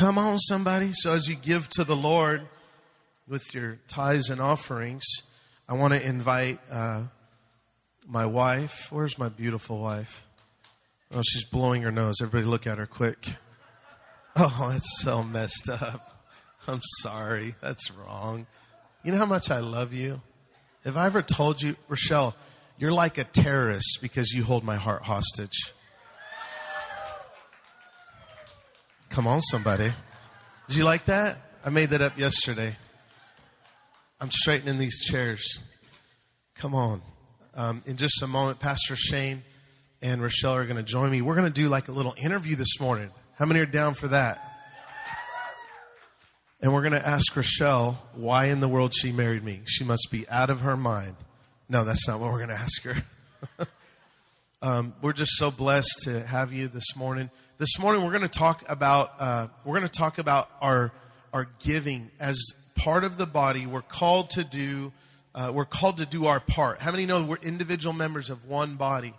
Come on, somebody. So as you give to the Lord with your tithes and offerings, I want to invite uh, my wife. Where's my beautiful wife? Oh, she's blowing her nose. Everybody look at her quick. Oh, that's so messed up. I'm sorry. That's wrong. You know how much I love you? Have I ever told you, Rochelle, you're like a terrorist because you hold my heart hostage? Come on, somebody. Did you like that? I made that up yesterday. I'm straightening these chairs. Come on. Um, in just a moment, Pastor Shane and Rochelle are going to join me. We're going to do like a little interview this morning. How many are down for that? And we're going to ask Rochelle why in the world she married me. She must be out of her mind. No, that's not what we're going to ask her. um, we're just so blessed to have you this morning. This morning we're going to talk about uh, we're going to talk about our our giving as part of the body. We're called to do uh, we're called to do our part. How many know we're individual members of one body?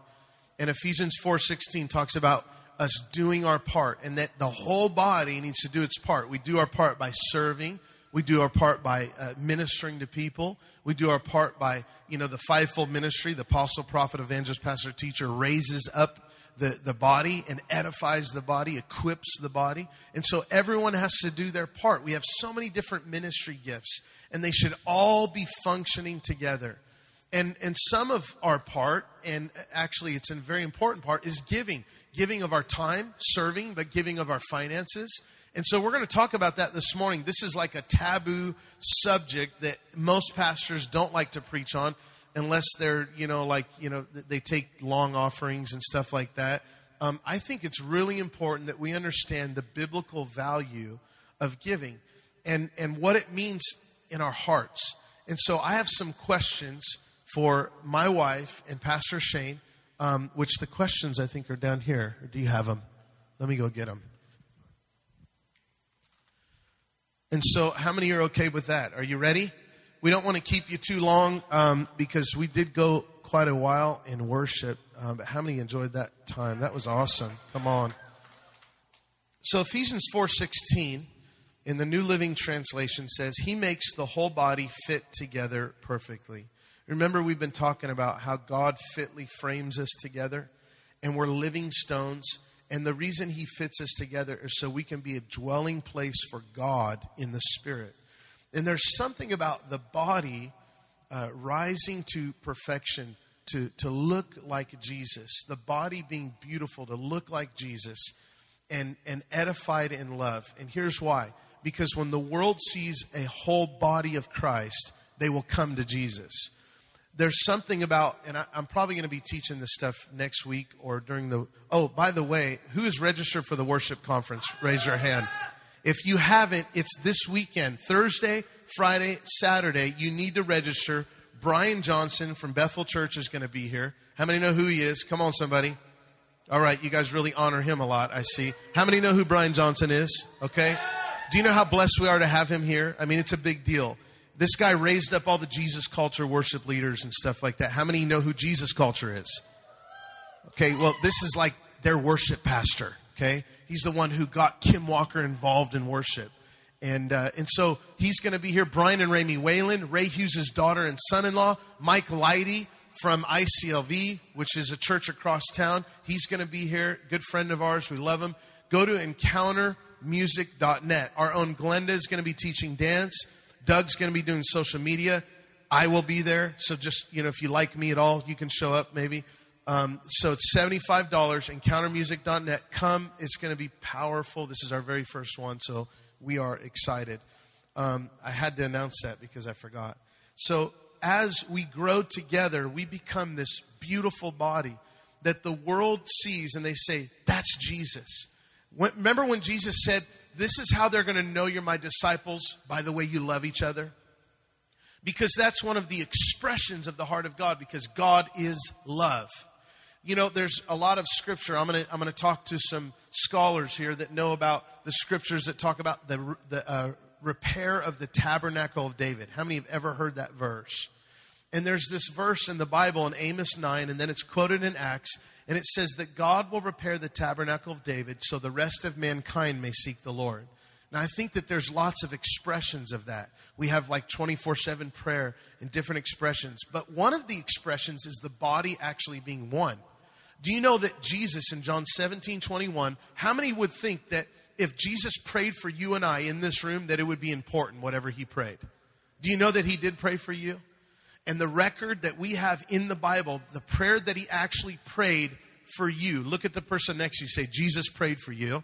And Ephesians four sixteen talks about us doing our part and that the whole body needs to do its part. We do our part by serving. We do our part by uh, ministering to people. We do our part by, you know, the fivefold ministry, the apostle, prophet, evangelist, pastor, teacher raises up the, the body and edifies the body, equips the body. And so everyone has to do their part. We have so many different ministry gifts and they should all be functioning together. And, and some of our part, and actually it's a very important part, is giving giving of our time, serving, but giving of our finances. And so we're going to talk about that this morning. This is like a taboo subject that most pastors don't like to preach on unless they're, you know, like, you know, they take long offerings and stuff like that. Um, I think it's really important that we understand the biblical value of giving and, and what it means in our hearts. And so I have some questions for my wife and Pastor Shane um, which the questions I think are down here. Or do you have them? Let me go get them. And so, how many are okay with that? Are you ready? We don't want to keep you too long um, because we did go quite a while in worship. Um, but how many enjoyed that time? That was awesome. Come on. So Ephesians four sixteen in the New Living Translation says, "He makes the whole body fit together perfectly." Remember, we've been talking about how God fitly frames us together, and we're living stones. And the reason He fits us together is so we can be a dwelling place for God in the Spirit. And there's something about the body uh, rising to perfection, to, to look like Jesus, the body being beautiful, to look like Jesus, and, and edified in love. And here's why because when the world sees a whole body of Christ, they will come to Jesus there's something about, and I, am probably going to be teaching this stuff next week or during the. Oh, by the way, who is registered for the worship conference? Raise your hand. If you haven't, it's this weekend, Thursday, Friday, Saturday. You need to register. Brian Johnson from Bethel Church is going to be here. How many know who he is? Come on, somebody. All right, you guys really honor him a lot, I see. How many know who Brian Johnson is? Okay. Do you know how blessed we are to have him here? I mean, it's a big deal. This guy raised up all the Jesus culture worship leaders and stuff like that. How many know who Jesus culture is? Okay, well, this is like their worship pastor. Okay, he's the one who got Kim Walker involved in worship. And, uh, and so he's going to be here. Brian and Ramey Whalen, Ray Hughes' daughter and son in law, Mike Lighty from ICLV, which is a church across town. He's going to be here. Good friend of ours. We love him. Go to encountermusic.net. Our own Glenda is going to be teaching dance. Doug's going to be doing social media. I will be there. So just, you know, if you like me at all, you can show up maybe. Um, so it's $75, encountermusic.net. Come. It's going to be powerful. This is our very first one, so we are excited. Um, I had to announce that because I forgot. So as we grow together, we become this beautiful body that the world sees and they say, that's Jesus. When, remember when Jesus said, this is how they're going to know you're my disciples by the way you love each other. Because that's one of the expressions of the heart of God, because God is love. You know, there's a lot of scripture. I'm going to I'm to talk to some scholars here that know about the scriptures that talk about the, the uh, repair of the tabernacle of David. How many have ever heard that verse? And there's this verse in the Bible in Amos 9, and then it's quoted in Acts, and it says that God will repair the tabernacle of David so the rest of mankind may seek the Lord. Now, I think that there's lots of expressions of that. We have like 24 7 prayer and different expressions. But one of the expressions is the body actually being one. Do you know that Jesus in John 17 21, how many would think that if Jesus prayed for you and I in this room, that it would be important, whatever he prayed? Do you know that he did pray for you? And the record that we have in the Bible, the prayer that he actually prayed for you. Look at the person next to you. Say, Jesus prayed for you.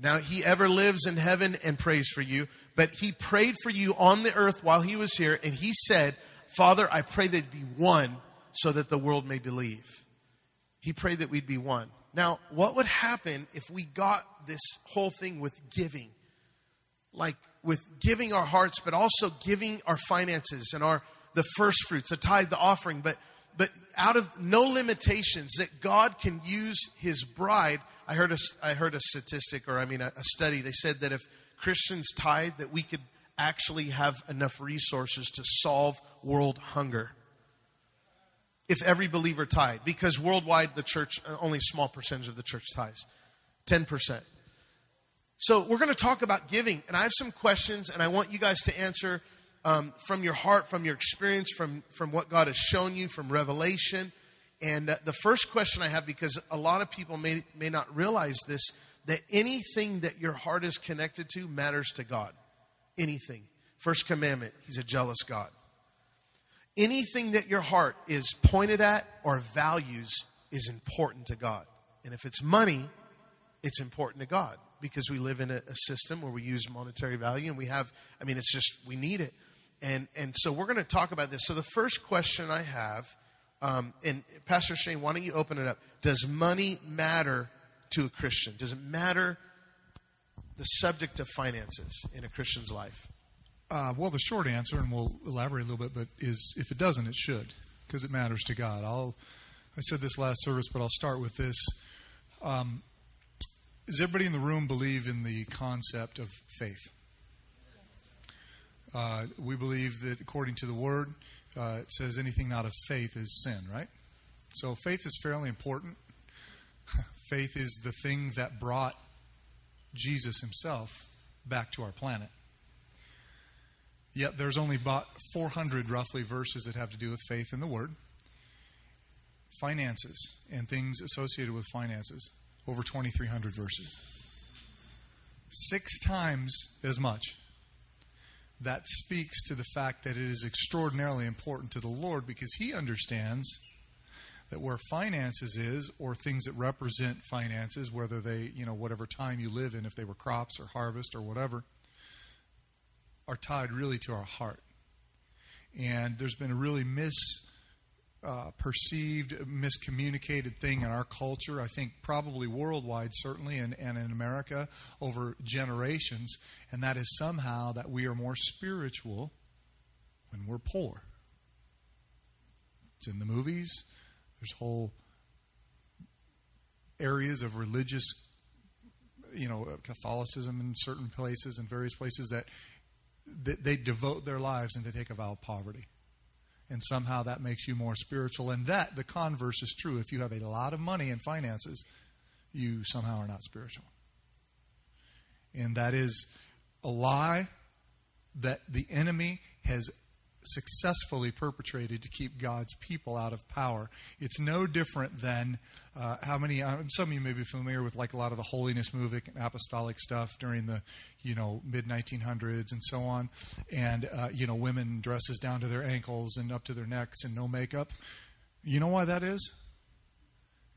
Now, he ever lives in heaven and prays for you, but he prayed for you on the earth while he was here, and he said, Father, I pray that they'd be one so that the world may believe. He prayed that we'd be one. Now, what would happen if we got this whole thing with giving? Like with giving our hearts, but also giving our finances and our the first fruits, the tithe, the offering, but but out of no limitations that God can use his bride. I heard a, I heard a statistic or I mean a, a study. They said that if Christians tithe that we could actually have enough resources to solve world hunger. If every believer tithe, because worldwide the church, only a small percentage of the church ties, 10%. So we're going to talk about giving, and I have some questions, and I want you guys to answer um, from your heart, from your experience, from, from what God has shown you, from revelation. And uh, the first question I have, because a lot of people may, may not realize this, that anything that your heart is connected to matters to God. Anything. First commandment, He's a jealous God. Anything that your heart is pointed at or values is important to God. And if it's money, it's important to God because we live in a, a system where we use monetary value and we have, I mean, it's just, we need it. And, and so we're going to talk about this. So the first question I have, um, and Pastor Shane, why don't you open it up? Does money matter to a Christian? Does it matter the subject of finances in a Christian's life? Uh, well, the short answer, and we'll elaborate a little bit, but is if it doesn't, it should, because it matters to God. I'll, I said this last service, but I'll start with this. Um, does everybody in the room believe in the concept of faith? Uh, we believe that according to the Word, uh, it says anything not of faith is sin, right? So faith is fairly important. faith is the thing that brought Jesus himself back to our planet. Yet there's only about 400 roughly verses that have to do with faith in the Word. Finances and things associated with finances, over 2,300 verses. Six times as much that speaks to the fact that it is extraordinarily important to the Lord because He understands that where finances is, or things that represent finances, whether they, you know, whatever time you live in, if they were crops or harvest or whatever, are tied really to our heart. And there's been a really misperceived, uh, miscommunicated thing in our culture, I think probably worldwide, certainly, and, and in America over generations, and that is somehow that we are more spiritual when we're poor. It's in the movies, there's whole areas of religious you know catholicism in certain places and various places that, that they devote their lives and they take a vow of poverty and somehow that makes you more spiritual. And that, the converse is true. If you have a lot of money and finances, you somehow are not spiritual. And that is a lie that the enemy has successfully perpetrated to keep God's people out of power. It's no different than uh, how many. Uh, some of you may be familiar with like a lot of the holiness movement and apostolic stuff during the you know mid 1900s and so on, and uh, you know women dresses down to their ankles and up to their necks and no makeup. You know why that is?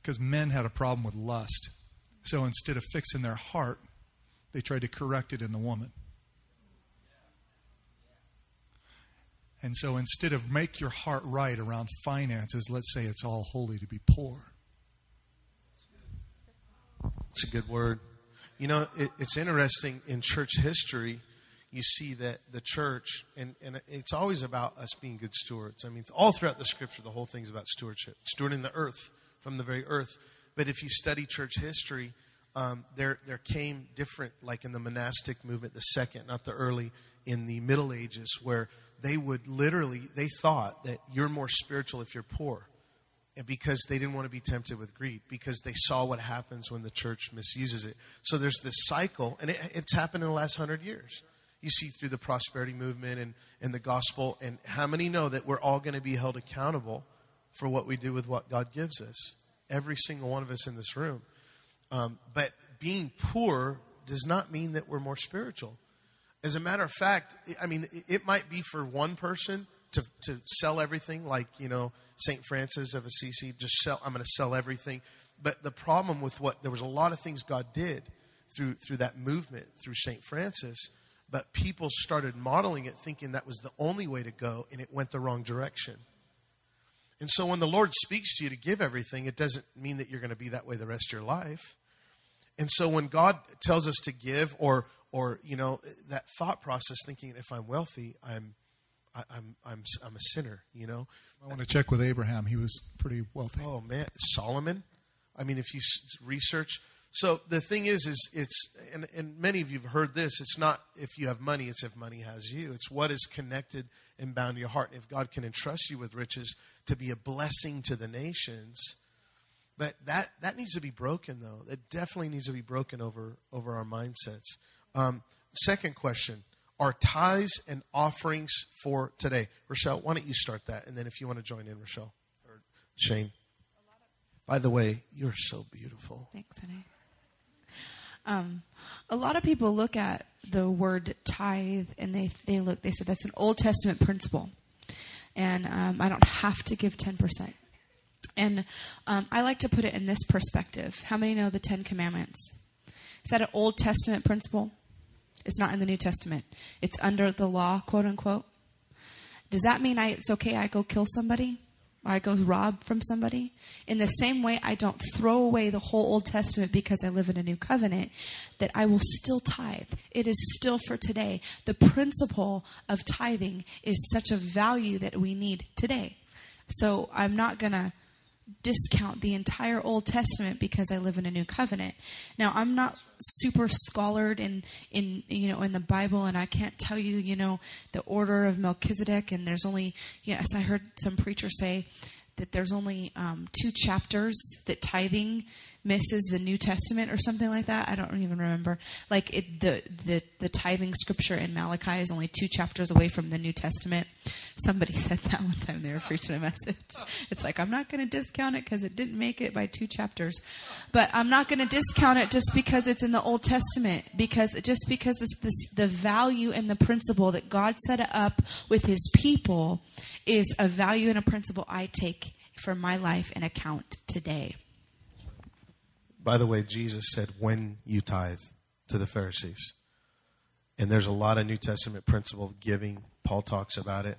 Because men had a problem with lust. So instead of fixing their heart, they tried to correct it in the woman. And so instead of make your heart right around finances, let's say it's all holy to be poor. It's a good word. You know, it, it's interesting in church history, you see that the church, and, and it's always about us being good stewards. I mean, all throughout the scripture, the whole thing's about stewardship, stewarding the earth from the very earth. But if you study church history, um, there, there came different, like in the monastic movement, the second, not the early, in the Middle Ages, where they would literally, they thought that you're more spiritual if you're poor. and because they didn't want to be tempted with greed, because they saw what happens when the church misuses it. So there's this cycle, and it, it's happened in the last hundred years. You see through the prosperity movement and, and the gospel, and how many know that we're all going to be held accountable for what we do with what God gives us? Every single one of us in this room. Um, but being poor does not mean that we're more spiritual. As a matter of fact, I mean, it might be for one person to, to sell everything, like, you know, St. Francis of Assisi, just sell, I'm going to sell everything. But the problem with what, there was a lot of things God did through, through that movement, through St. Francis, but people started modeling it thinking that was the only way to go, and it went the wrong direction. And so when the Lord speaks to you to give everything, it doesn't mean that you're going to be that way the rest of your life. And so when God tells us to give, or or you know that thought process, thinking if I'm wealthy, I'm I, I'm I'm I'm a sinner. You know. I want to check with Abraham. He was pretty wealthy. Oh man, Solomon. I mean, if you research. So the thing is, is it's and, and many of you have heard this. It's not if you have money; it's if money has you. It's what is connected and bound to your heart. If God can entrust you with riches to be a blessing to the nations, but that that needs to be broken, though. It definitely needs to be broken over over our mindsets. Um, second question: Are tithes and offerings for today? Rochelle, why don't you start that, and then if you want to join in, Rochelle or Shane. By the way, you're so beautiful. Thanks, honey. Um, a lot of people look at the word tithe and they they look they said that's an Old Testament principle, and um, I don't have to give ten percent. And um, I like to put it in this perspective. How many know the Ten Commandments? Is that an Old Testament principle? It's not in the New Testament. It's under the law, quote unquote. Does that mean I, it's okay I go kill somebody? Or I go rob from somebody? In the same way, I don't throw away the whole Old Testament because I live in a new covenant, that I will still tithe. It is still for today. The principle of tithing is such a value that we need today. So I'm not going to discount the entire Old Testament because I live in a new covenant. Now, I'm not super scholared in in you know in the Bible, and I can't tell you you know the order of Melchizedek. And there's only yes, I heard some preacher say that there's only um, two chapters that tithing misses the New Testament or something like that. I don't even remember. Like it, the the the tithing scripture in Malachi is only two chapters away from the New Testament. Somebody said that one time they were preaching a message. It's like I'm not going to discount it because it didn't make it by two chapters, but I'm not going to discount it just because it's in the Old Testament. Because just because it's this, the value and the principle that God set up with His people is a value and a principle I take for my life and account today. By the way, Jesus said, when you tithe to the Pharisees. And there's a lot of New Testament principle of giving. Paul talks about it.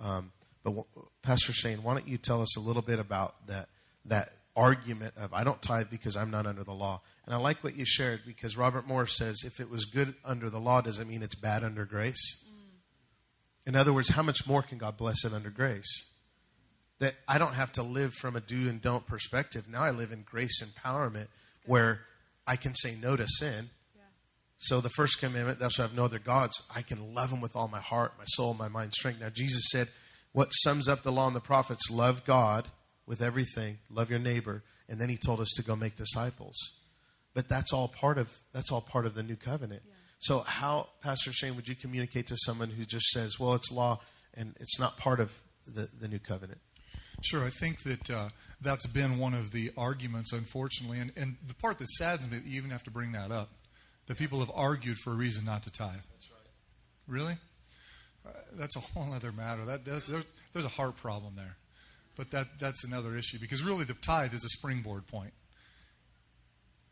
Um, but w- Pastor Shane, why don't you tell us a little bit about that, that argument of I don't tithe because I'm not under the law. And I like what you shared because Robert Morris says if it was good under the law, does it mean it's bad under grace? Mm. In other words, how much more can God bless it under grace? That I don't have to live from a do and don't perspective. Now I live in grace empowerment where I can say no to sin. So the first commandment, thou shalt have no other gods. I can love them with all my heart, my soul, my mind, strength. Now Jesus said, what sums up the law and the prophets? Love God with everything, love your neighbor, and then he told us to go make disciples. But that's all part of that's all part of the new covenant. Yeah. So how, Pastor Shane, would you communicate to someone who just says, "Well, it's law and it's not part of the, the new covenant"? Sure, I think that uh, that's been one of the arguments, unfortunately, and, and the part that saddens me, you even have to bring that up, that people have argued for a reason not to tithe. That's right. Really? Uh, that's a whole other matter. That there's, there's a heart problem there, but that that's another issue because really the tithe is a springboard point.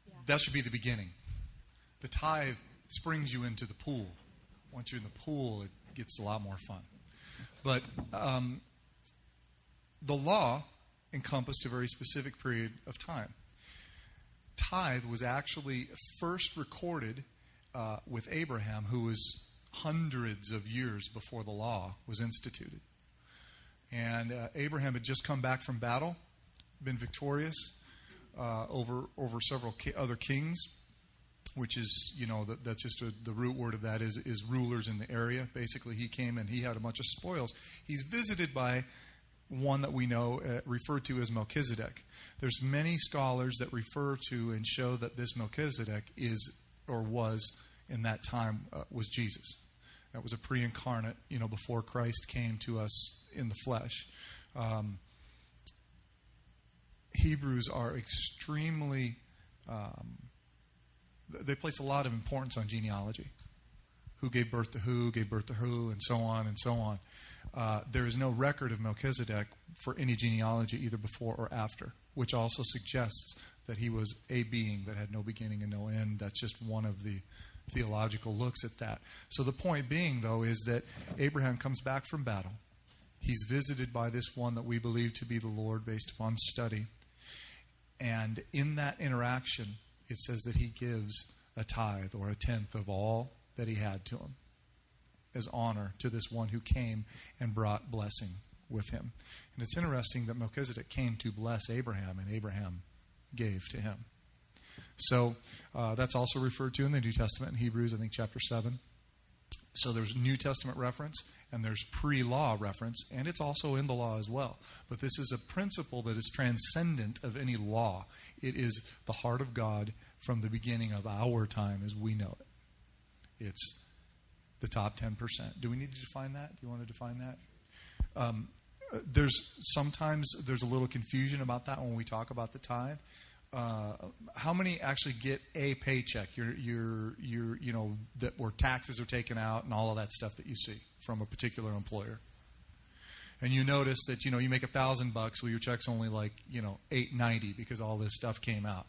Yeah. That should be the beginning. The tithe springs you into the pool. Once you're in the pool, it gets a lot more fun. But um, the law encompassed a very specific period of time. Tithe was actually first recorded uh, with Abraham, who was hundreds of years before the law was instituted. And uh, Abraham had just come back from battle, been victorious uh, over over several ki- other kings, which is you know that, that's just a, the root word of that is is rulers in the area. Basically, he came and he had a bunch of spoils. He's visited by one that we know uh, referred to as Melchizedek. There's many scholars that refer to and show that this Melchizedek is or was in that time uh, was Jesus. That was a pre-incarnate, you know, before Christ came to us in the flesh. Um, Hebrews are extremely, um, they place a lot of importance on genealogy. Who gave birth to who, gave birth to who, and so on and so on. Uh, there is no record of Melchizedek for any genealogy either before or after, which also suggests that he was a being that had no beginning and no end. That's just one of the theological looks at that. So the point being, though, is that Abraham comes back from battle. He's visited by this one that we believe to be the Lord based upon study. And in that interaction, it says that he gives a tithe or a tenth of all that he had to him as honor to this one who came and brought blessing with him. And it's interesting that Melchizedek came to bless Abraham, and Abraham gave to him. So uh, that's also referred to in the New Testament in Hebrews, I think, chapter 7. So there's New Testament reference and there's pre law reference, and it's also in the law as well. But this is a principle that is transcendent of any law. It is the heart of God from the beginning of our time as we know it. It's the top 10%. Do we need to define that? Do you want to define that? Um, there's sometimes there's a little confusion about that when we talk about the tithe. Uh, how many actually get a paycheck? Your, your, your, you know, that where taxes are taken out and all of that stuff that you see from a particular employer. And you notice that you know you make a thousand bucks, well your check's only like you know eight ninety because all this stuff came out.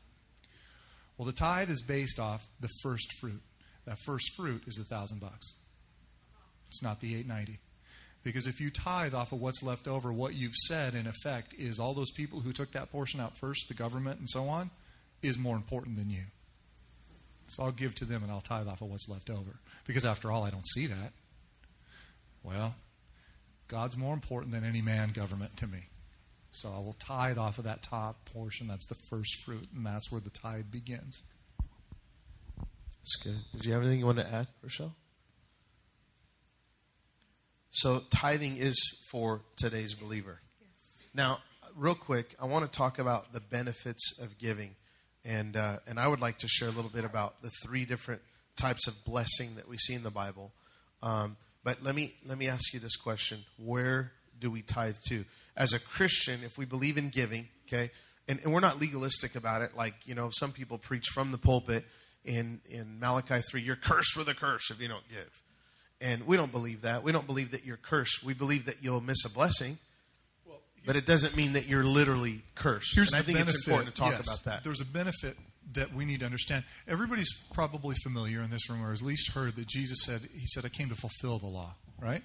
Well, the tithe is based off the first fruit. That first fruit is a thousand bucks. It's not the eight ninety. Because if you tithe off of what's left over, what you've said, in effect, is all those people who took that portion out first, the government and so on, is more important than you. So I'll give to them and I'll tithe off of what's left over. Because after all, I don't see that. Well, God's more important than any man government to me. So I will tithe off of that top portion. That's the first fruit, and that's where the tithe begins. That's good. Did you have anything you want to add, Rochelle? So tithing is for today's believer. Yes. Now, real quick, I want to talk about the benefits of giving, and uh, and I would like to share a little bit about the three different types of blessing that we see in the Bible. Um, but let me let me ask you this question: Where do we tithe to? As a Christian, if we believe in giving, okay, and, and we're not legalistic about it, like you know some people preach from the pulpit in in Malachi three, you're cursed with a curse if you don't give. And we don't believe that. We don't believe that you're cursed. We believe that you'll miss a blessing. Well, but it doesn't mean that you're literally cursed. Here's and I think benefit. it's important to talk yes, about that. There's a benefit that we need to understand. Everybody's probably familiar in this room, or at least heard that Jesus said, He said, I came to fulfill the law, right?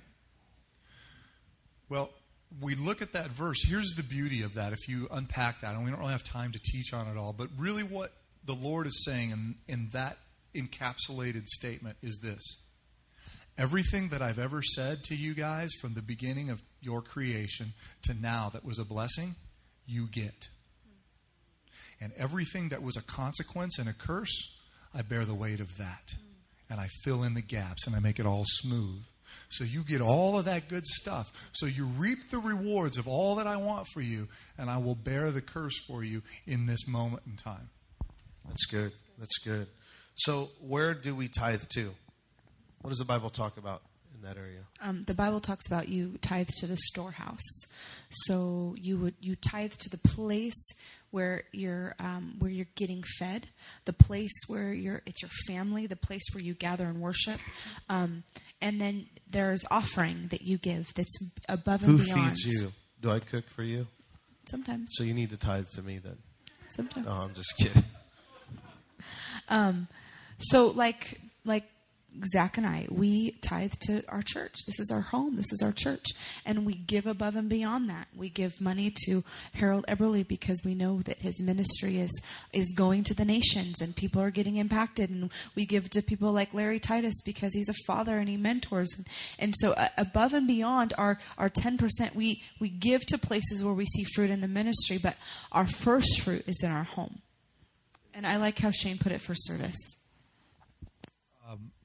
Well, we look at that verse. Here's the beauty of that if you unpack that, and we don't really have time to teach on it all, but really what the Lord is saying in, in that encapsulated statement is this Everything that I've ever said to you guys from the beginning of your creation to now that was a blessing, you get. And everything that was a consequence and a curse, I bear the weight of that. And I fill in the gaps and I make it all smooth. So you get all of that good stuff. So you reap the rewards of all that I want for you, and I will bear the curse for you in this moment in time. That's good. That's good. So, where do we tithe to? What does the Bible talk about in that area? Um, the Bible talks about you tithe to the storehouse. So you would you tithe to the place where you're um, where you're getting fed, the place where you're it's your family, the place where you gather and worship, um, and then there's offering that you give that's above and Who beyond. feeds you? Do I cook for you? Sometimes. So you need to tithe to me then. Sometimes. No, I'm just kidding. Um, so like like Zach and I, we tithe to our church. This is our home. This is our church. And we give above and beyond that. We give money to Harold Eberle because we know that his ministry is, is going to the nations and people are getting impacted. And we give to people like Larry Titus because he's a father and he mentors. And, and so uh, above and beyond our, our 10%, we, we give to places where we see fruit in the ministry, but our first fruit is in our home. And I like how Shane put it for service.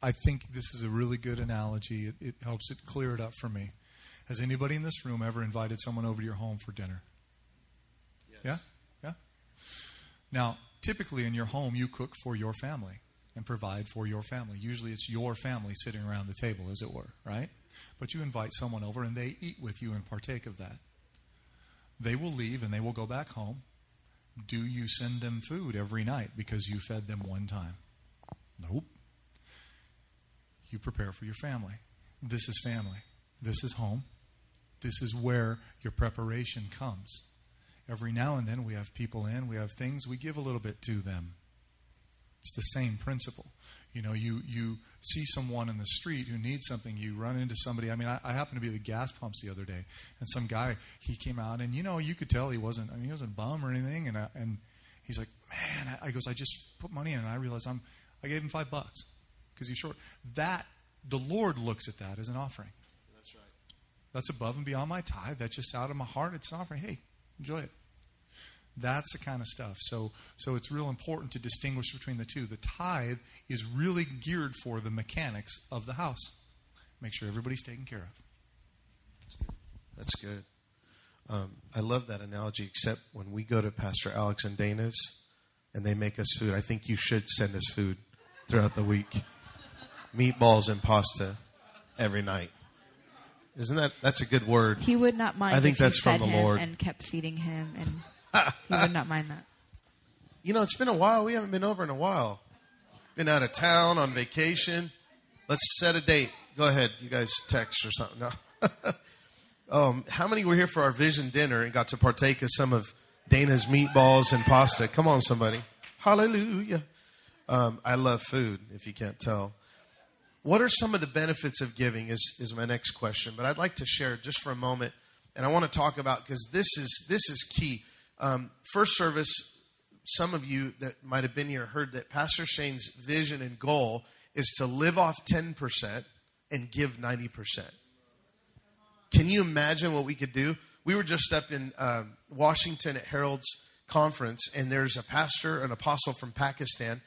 I think this is a really good analogy. It, it, helps it clear it up for me. Has anybody in this room ever invited someone over to your home for dinner? Yeah? Yeah? Now, typically in your home, you cook for your family and provide for your family. Usually it's your family sitting around the table, as it were, right? But you invite someone over and they eat with you and partake of that. They will leave and they will go back home. Do you send them food every night because you fed them one time? Nope. You prepare for your family. This is family. This is home. This is where your preparation comes. Every now and then we have people in, we have things, we give a little bit to them. It's the same principle. You know, you, you see someone in the street who needs something, you run into somebody. I mean, I, I happened to be at the gas pumps the other day, and some guy, he came out, and you know, you could tell he wasn't, I mean, he wasn't a bum or anything, and, I, and he's like, man, I, I goes, I just put money in, and I realized I'm, I gave him five bucks because he's short. That, the Lord looks at that as an offering. That's right. That's above and beyond my tithe. That's just out of my heart. It's an offering. Hey, enjoy it. That's the kind of stuff. So, so it's real important to distinguish between the two. The tithe is really geared for the mechanics of the house. Make sure everybody's taken care of. That's good. Um, I love that analogy, except when we go to Pastor Alex and Dana's and they make us food, I think you should send us food throughout the week meatballs and pasta every night. Isn't that that's a good word? He would not mind. I think that's from the Lord. and kept feeding him, and he would not mind that. You know, it's been a while. We haven't been over in a while. Been out of town on vacation. Let's set a date. Go ahead. You guys text or something. No. um, how many were here for our vision dinner and got to partake of some of Dana's meatballs and pasta? Come on, somebody. Hallelujah. Um, I love food, if you can't tell. What are some of the benefits of giving is, is my next question. But I'd like to share just for a moment, and I want to talk about because this is this is key. Um, first service, some of you that might have been here heard that Pastor Shane's vision and goal is to live off 10% and give 90%. Can you imagine what we could do? We were just up in uh, Washington at Harold's conference, and there's a pastor, an apostle from Pakistan,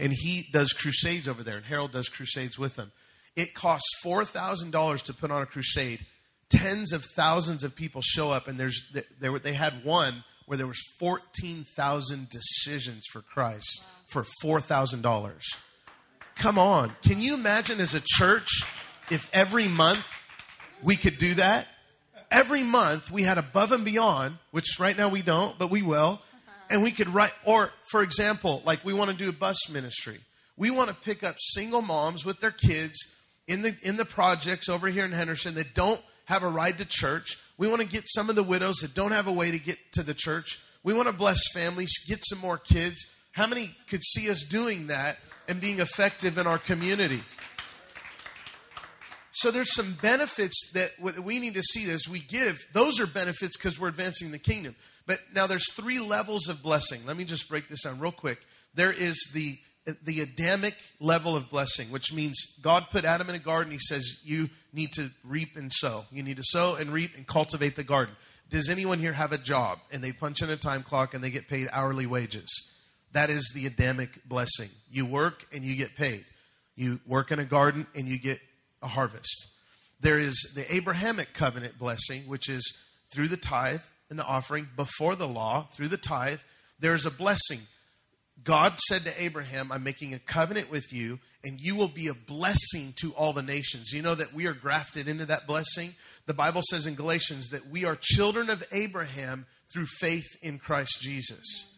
and he does crusades over there, and Harold does crusades with him. It costs $4,000 to put on a crusade. Tens of thousands of people show up, and there's there, they had one where there was 14,000 decisions for Christ for $4,000. Come on. Can you imagine as a church if every month we could do that? Every month we had above and beyond, which right now we don't, but we will. And we could write, or for example, like we want to do a bus ministry. We want to pick up single moms with their kids in the in the projects over here in Henderson that don't have a ride to church. We want to get some of the widows that don't have a way to get to the church. We want to bless families, get some more kids. How many could see us doing that and being effective in our community? So there's some benefits that we need to see as we give. Those are benefits because we're advancing the kingdom. But now there's three levels of blessing. Let me just break this down real quick. There is the the Adamic level of blessing, which means God put Adam in a garden. He says, You need to reap and sow. You need to sow and reap and cultivate the garden. Does anyone here have a job and they punch in a time clock and they get paid hourly wages? That is the Adamic blessing. You work and you get paid. You work in a garden and you get a harvest. There is the Abrahamic covenant blessing, which is through the tithe and the offering before the law, through the tithe. There's a blessing God said to Abraham, I'm making a covenant with you, and you will be a blessing to all the nations. You know that we are grafted into that blessing? The Bible says in Galatians that we are children of Abraham through faith in Christ Jesus.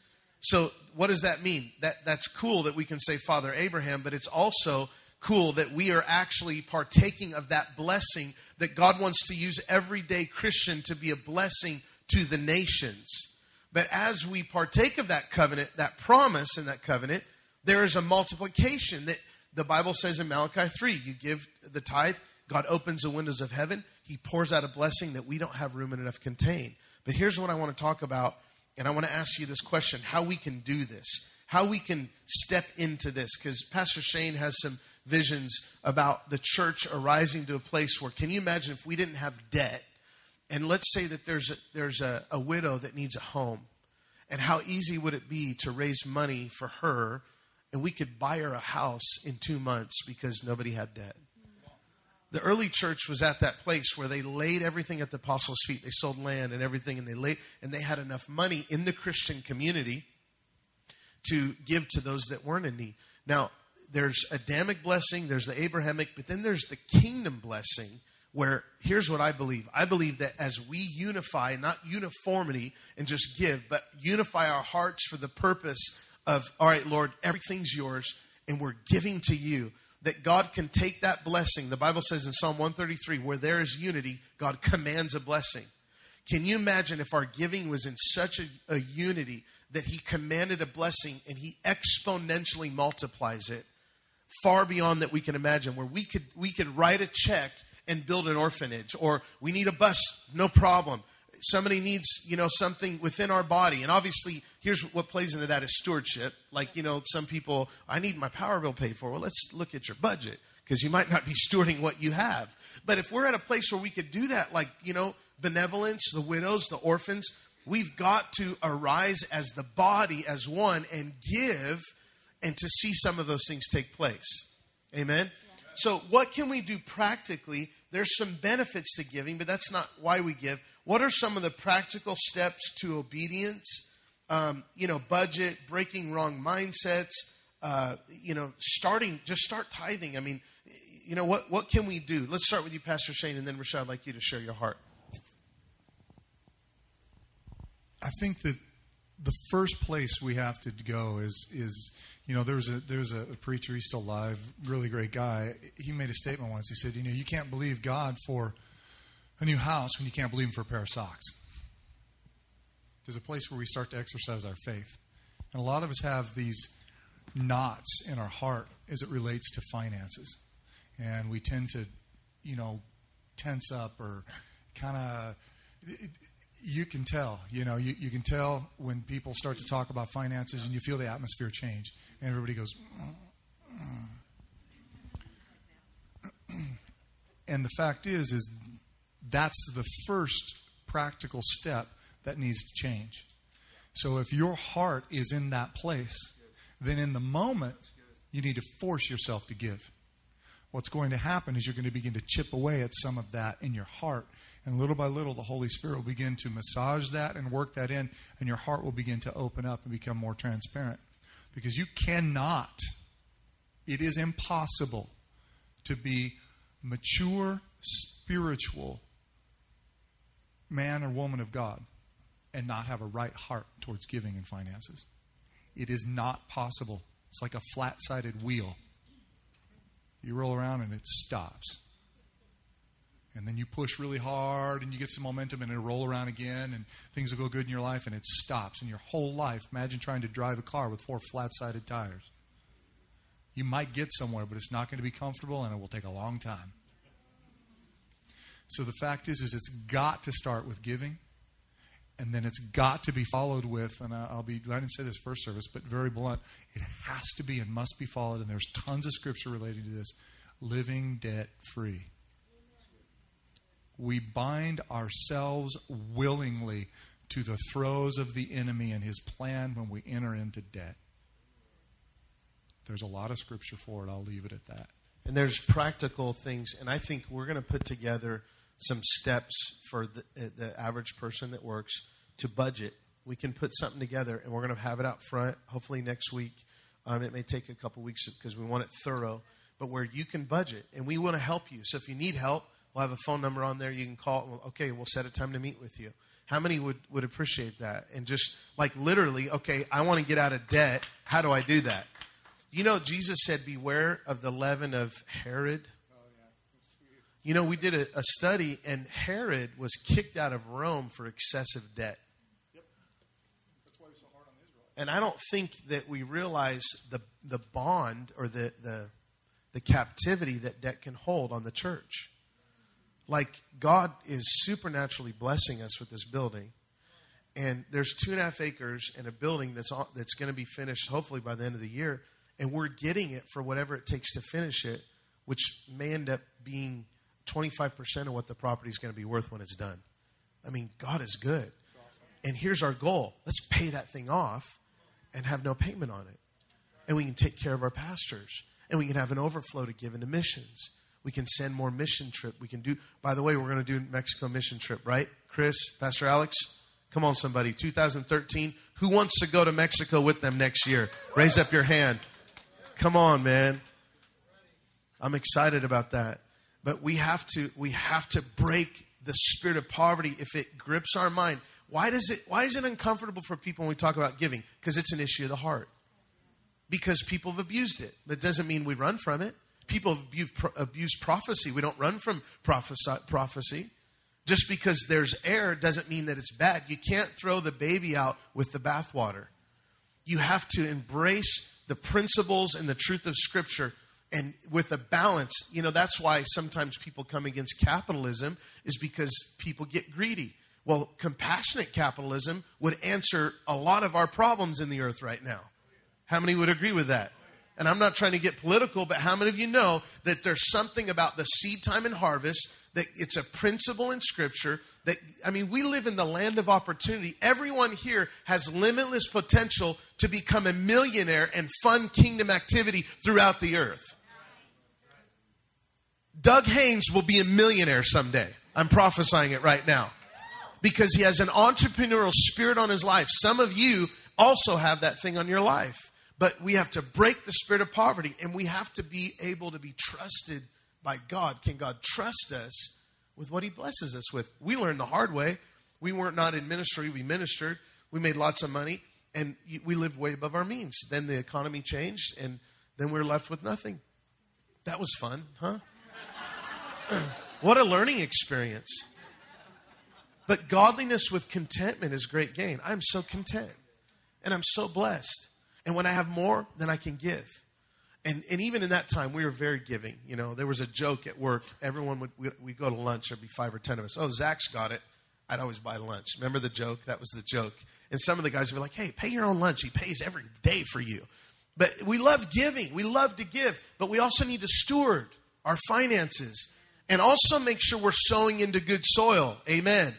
So, what does that mean? That, that's cool that we can say Father Abraham, but it's also cool that we are actually partaking of that blessing that God wants to use everyday Christian to be a blessing to the nations. But as we partake of that covenant, that promise in that covenant, there is a multiplication that the Bible says in Malachi 3. You give the tithe, God opens the windows of heaven, He pours out a blessing that we don't have room enough to contain. But here's what I want to talk about, and I want to ask you this question how we can do this, how we can step into this, because Pastor Shane has some visions about the church arising to a place where, can you imagine if we didn't have debt? And let's say that there's a, there's a, a widow that needs a home and how easy would it be to raise money for her and we could buy her a house in two months because nobody had debt the early church was at that place where they laid everything at the apostles' feet. They sold land and everything, and they laid, and they had enough money in the Christian community to give to those that weren't in need. Now, there's Adamic blessing, there's the Abrahamic, but then there's the kingdom blessing. Where here's what I believe I believe that as we unify, not uniformity and just give, but unify our hearts for the purpose of, all right, Lord, everything's yours, and we're giving to you that God can take that blessing. The Bible says in Psalm 133, where there is unity, God commands a blessing. Can you imagine if our giving was in such a, a unity that He commanded a blessing and He exponentially multiplies it far beyond that we can imagine, where we could we could write a check and build an orphanage, or we need a bus, no problem. Somebody needs you know something within our body. And obviously here's what plays into that is stewardship. Like you know some people i need my power bill paid for. Well let's look at your budget because you might not be stewarding what you have. But if we're at a place where we could do that like you know benevolence the widows the orphans we've got to arise as the body as one and give and to see some of those things take place. Amen? So what can we do practically there's some benefits to giving but that's not why we give what are some of the practical steps to obedience? Um, you know, budget, breaking wrong mindsets, uh, you know, starting, just start tithing. I mean, you know, what, what can we do? Let's start with you, Pastor Shane, and then Rochelle, I'd like you to share your heart. I think that the first place we have to go is is you know there's a there's a preacher he's still alive really great guy he made a statement once he said you know you can't believe God for a new house when you can't believe Him for a pair of socks. There's a place where we start to exercise our faith. And a lot of us have these knots in our heart as it relates to finances. And we tend to, you know, tense up or kind of. You can tell, you know, you, you can tell when people start to talk about finances and you feel the atmosphere change. And everybody goes, and the fact is, is that's the first practical step that needs to change. So if your heart is in that place, then in the moment, you need to force yourself to give. What's going to happen is you're going to begin to chip away at some of that in your heart. And little by little, the Holy Spirit will begin to massage that and work that in, and your heart will begin to open up and become more transparent. Because you cannot, it is impossible to be mature, spiritual, man or woman of God and not have a right heart towards giving and finances. It is not possible. It's like a flat sided wheel. You roll around and it stops. And then you push really hard and you get some momentum and it'll roll around again and things will go good in your life and it stops. And your whole life, imagine trying to drive a car with four flat sided tires. You might get somewhere, but it's not going to be comfortable and it will take a long time. So the fact is, is it's got to start with giving, and then it's got to be followed with, and I'll be, I didn't say this first service, but very blunt, it has to be and must be followed, and there's tons of scripture relating to this, living debt free. We bind ourselves willingly to the throes of the enemy and his plan when we enter into debt. There's a lot of scripture for it. I'll leave it at that. And there's practical things, and I think we're going to put together some steps for the, uh, the average person that works to budget. We can put something together, and we're going to have it out front. Hopefully next week. Um, it may take a couple weeks because we want it thorough, but where you can budget, and we want to help you. So if you need help, we'll have a phone number on there. You can call. Well, okay, we'll set a time to meet with you. How many would, would appreciate that? And just like literally, okay, I want to get out of debt. How do I do that? You know, Jesus said, Beware of the leaven of Herod you know, we did a, a study, and Herod was kicked out of Rome for excessive debt. Yep. That's why he's so hard on Israel. And I don't think that we realize the, the bond or the, the, the captivity that debt can hold on the church. Like, God is supernaturally blessing us with this building. And there's two and a half acres in a building that's, that's going to be finished hopefully by the end of the year. And we're getting it for whatever it takes to finish it, which may end up being 25% of what the property is going to be worth when it's done. I mean, God is good. And here's our goal let's pay that thing off and have no payment on it. And we can take care of our pastors. And we can have an overflow to give into missions. We can send more mission trip. We can do, by the way, we're going to do Mexico mission trip, right? Chris, Pastor Alex? Come on, somebody. 2013. Who wants to go to Mexico with them next year? Raise up your hand. Come on, man. I'm excited about that. But we have to we have to break the spirit of poverty if it grips our mind. Why does it why is it uncomfortable for people when we talk about giving? Because it's an issue of the heart. Because people have abused it. That doesn't mean we run from it. People have abused, abused prophecy. We don't run from prophecy. Just because there's error doesn't mean that it's bad. You can't throw the baby out with the bathwater. You have to embrace the principles and the truth of Scripture and with a balance. You know, that's why sometimes people come against capitalism, is because people get greedy. Well, compassionate capitalism would answer a lot of our problems in the earth right now. How many would agree with that? And I'm not trying to get political, but how many of you know that there's something about the seed time and harvest that it's a principle in scripture that I mean we live in the land of opportunity. Everyone here has limitless potential to become a millionaire and fund kingdom activity throughout the earth. Doug Haynes will be a millionaire someday. I'm prophesying it right now. Because he has an entrepreneurial spirit on his life. Some of you also have that thing on your life. But we have to break the spirit of poverty and we have to be able to be trusted by God. Can God trust us with what He blesses us with? We learned the hard way. We weren't not in ministry, we ministered. We made lots of money and we lived way above our means. Then the economy changed and then we were left with nothing. That was fun, huh? what a learning experience. But godliness with contentment is great gain. I'm so content and I'm so blessed. And when I have more than I can give, and, and even in that time, we were very giving. You know, there was a joke at work. Everyone would we we'd go to lunch. There'd be five or ten of us. Oh, Zach's got it. I'd always buy lunch. Remember the joke? That was the joke. And some of the guys would be like, "Hey, pay your own lunch. He pays every day for you." But we love giving. We love to give, but we also need to steward our finances and also make sure we're sowing into good soil. Amen.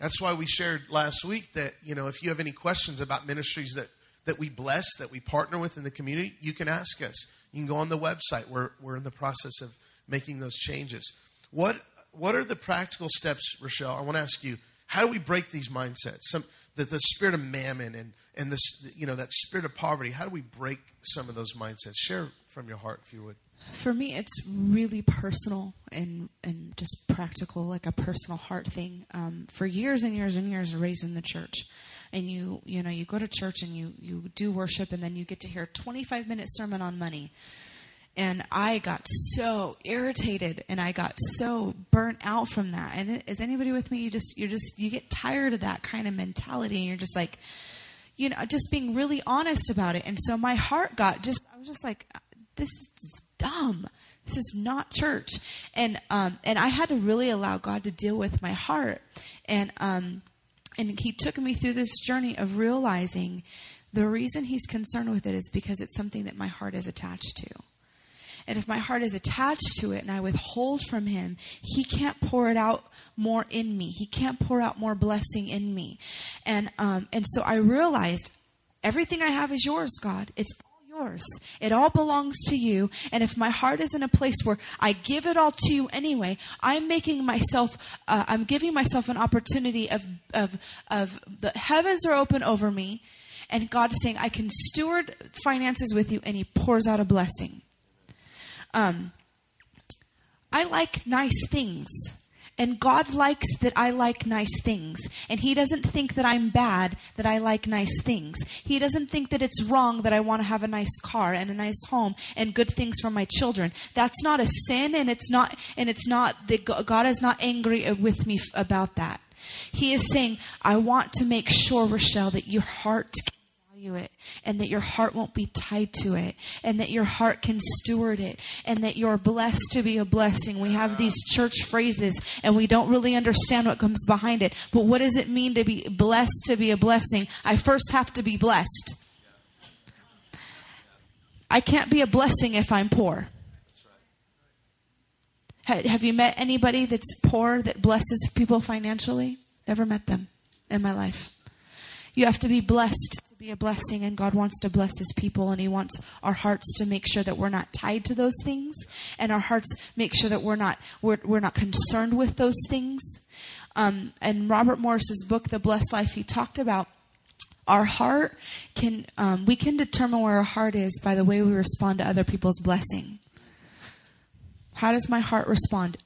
That's why we shared last week that, you know, if you have any questions about ministries that that we bless, that we partner with in the community, you can ask us. You can go on the website. We're, we're in the process of making those changes. What, what are the practical steps, Rochelle? I want to ask you, how do we break these mindsets? Some, the, the spirit of mammon and, and this, you know, that spirit of poverty, how do we break some of those mindsets? Share from your heart, if you would. For me, it's really personal and and just practical, like a personal heart thing. Um, for years and years and years, raised in the church, and you you know you go to church and you you do worship and then you get to hear a 25 minute sermon on money and I got so irritated and I got so burnt out from that. And is anybody with me? You just you just you get tired of that kind of mentality and you're just like you know just being really honest about it. And so my heart got just I was just like this is dumb. This is not church. And um and I had to really allow God to deal with my heart. And um and he took me through this journey of realizing the reason he's concerned with it is because it's something that my heart is attached to. And if my heart is attached to it and I withhold from him, he can't pour it out more in me. He can't pour out more blessing in me. And um, and so I realized everything I have is yours, God. It's yours. It all belongs to you. And if my heart is in a place where I give it all to you anyway, I'm making myself, uh, I'm giving myself an opportunity of, of, of the heavens are open over me. And God is saying, I can steward finances with you. And He pours out a blessing. Um, I like nice things. And God likes that I like nice things. And He doesn't think that I'm bad that I like nice things. He doesn't think that it's wrong that I want to have a nice car and a nice home and good things for my children. That's not a sin and it's not, and it's not that God is not angry with me about that. He is saying, I want to make sure, Rochelle, that your heart value it and that your heart won't be tied to it and that your heart can steward it and that you're blessed to be a blessing. We have these church phrases and we don't really understand what comes behind it. But what does it mean to be blessed to be a blessing? I first have to be blessed. I can't be a blessing if I'm poor. Have you met anybody that's poor that blesses people financially? Never met them in my life. You have to be blessed be a blessing and God wants to bless his people and he wants our hearts to make sure that we're not tied to those things and our hearts make sure that we're not we're, we're not concerned with those things. Um, and Robert Morris's book, The Blessed Life, he talked about our heart can um, we can determine where our heart is by the way we respond to other people's blessing. How does my heart respond?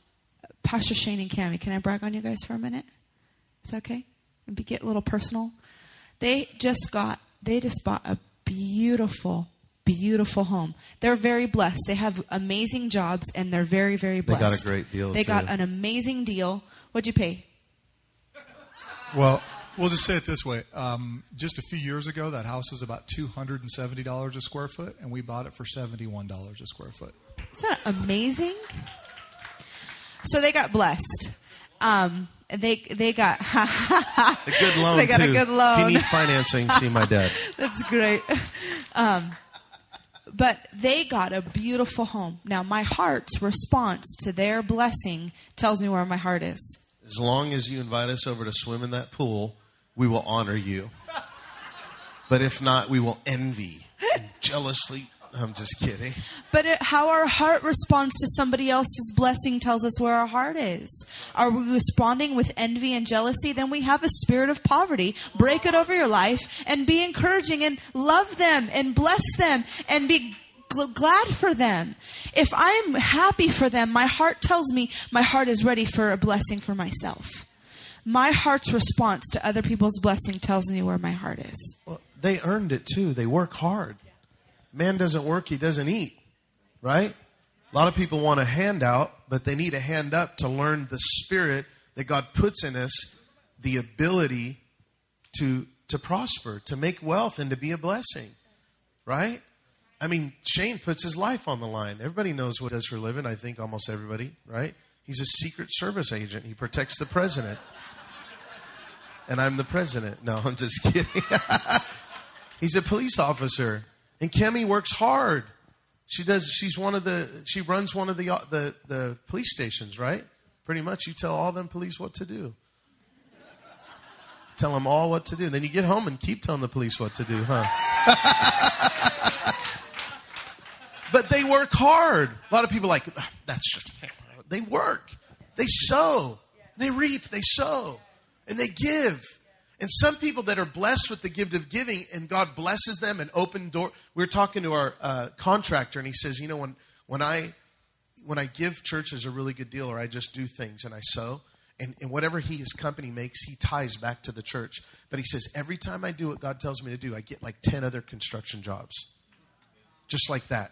Pastor Shane and Cami, can I brag on you guys for a minute? Is that okay? Get a little personal. They just got, they just bought a beautiful, beautiful home. They're very blessed. They have amazing jobs and they're very, very blessed. They got a great deal, They got an amazing deal. What'd you pay? Well, we'll just say it this way. Um, just a few years ago, that house was about $270 a square foot, and we bought it for $71 a square foot. Isn't that amazing? So they got blessed. Um, they they got A good loan They got a too. good If loan. you need financing, see my dad. That's great. Um, but they got a beautiful home. Now, my heart's response to their blessing tells me where my heart is. As long as you invite us over to swim in that pool, we will honor you. But if not, we will envy and jealously. I'm just kidding. But it, how our heart responds to somebody else's blessing tells us where our heart is. Are we responding with envy and jealousy? Then we have a spirit of poverty. Break it over your life and be encouraging and love them and bless them and be glad for them. If I'm happy for them, my heart tells me my heart is ready for a blessing for myself. My heart's response to other people's blessing tells me where my heart is. Well, they earned it too. They work hard. Man doesn't work, he doesn't eat. Right? A lot of people want a handout, but they need a hand up to learn the spirit that God puts in us, the ability to to prosper, to make wealth and to be a blessing. Right? I mean, Shane puts his life on the line. Everybody knows what he does for a living, I think almost everybody, right? He's a secret service agent. He protects the president. And I'm the president. No, I'm just kidding. He's a police officer, and Kemi works hard. She does. She's one of the. She runs one of the the the police stations, right? Pretty much, you tell all them police what to do. Tell them all what to do. Then you get home and keep telling the police what to do, huh? but they work hard. A lot of people like "Ah, that's just. They work. They sow. They reap. They sow, and they give. And some people that are blessed with the gift of giving, and God blesses them and open door. We were talking to our uh, contractor, and he says, you know, when when I when I give churches a really good deal, or I just do things and I sow, and, and whatever he his company makes, he ties back to the church. But he says every time I do what God tells me to do, I get like ten other construction jobs, just like that.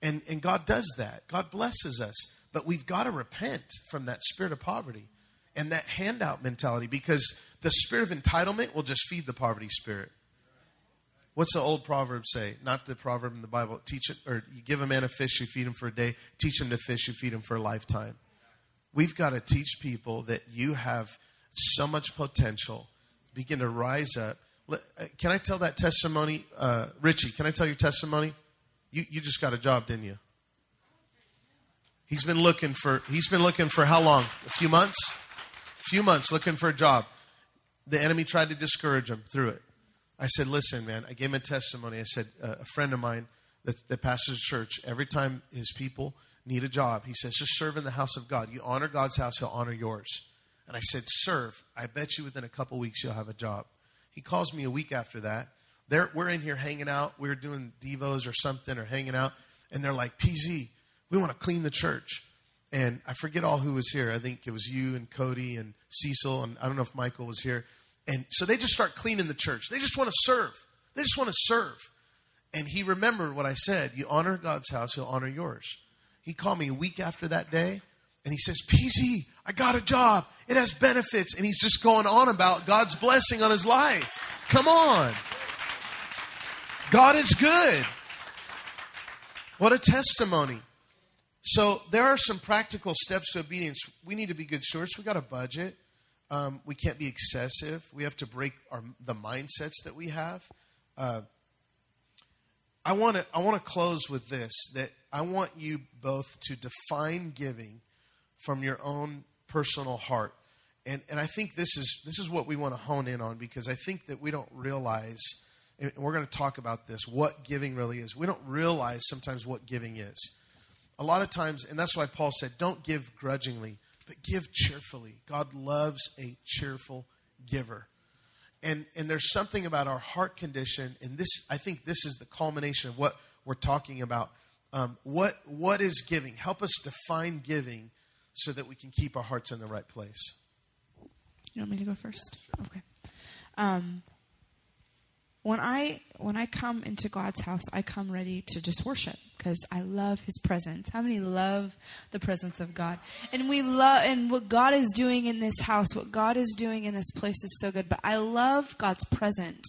And and God does that. God blesses us, but we've got to repent from that spirit of poverty and that handout mentality because the spirit of entitlement will just feed the poverty spirit. What's the old proverb say? Not the proverb in the Bible. Teach it, or you give a man a fish, you feed him for a day. Teach him to fish, you feed him for a lifetime. We've got to teach people that you have so much potential. Begin to rise up. Uh, Can I tell that testimony, uh, Richie? Can I tell your testimony? You you just got a job, didn't you? He's been looking for. He's been looking for how long? A few months. Few months looking for a job. The enemy tried to discourage him through it. I said, listen, man, I gave him a testimony. I said, uh, a friend of mine that, that pastors a church, every time his people need a job, he says, just serve in the house of God. You honor God's house, he'll honor yours. And I said, serve. I bet you within a couple weeks you'll have a job. He calls me a week after that. They're, we're in here hanging out. We're doing Devos or something or hanging out. And they're like, PZ, we want to clean the church. And I forget all who was here. I think it was you and Cody and Cecil, and I don't know if Michael was here. And so they just start cleaning the church. They just want to serve. They just want to serve. And he remembered what I said. You honor God's house, he'll honor yours. He called me a week after that day, and he says, PZ, I got a job. It has benefits. And he's just going on about God's blessing on his life. Come on. God is good. What a testimony. So there are some practical steps to obedience. We need to be good stewards. We got a budget. Um, we can't be excessive. We have to break our, the mindsets that we have. Uh, I want to I want to close with this that I want you both to define giving from your own personal heart. And, and I think this is, this is what we want to hone in on because I think that we don't realize, and we're going to talk about this, what giving really is. We don't realize sometimes what giving is. A lot of times, and that's why Paul said, don't give grudgingly, but give cheerfully. God loves a cheerful giver. And, and there's something about our heart condition, and this, I think this is the culmination of what we're talking about. Um, what, what is giving? Help us define giving so that we can keep our hearts in the right place. You want me to go first? Okay. Um, when I when I come into God's house, I come ready to just worship because I love His presence. How many love the presence of God? And we love and what God is doing in this house, what God is doing in this place is so good. But I love God's presence.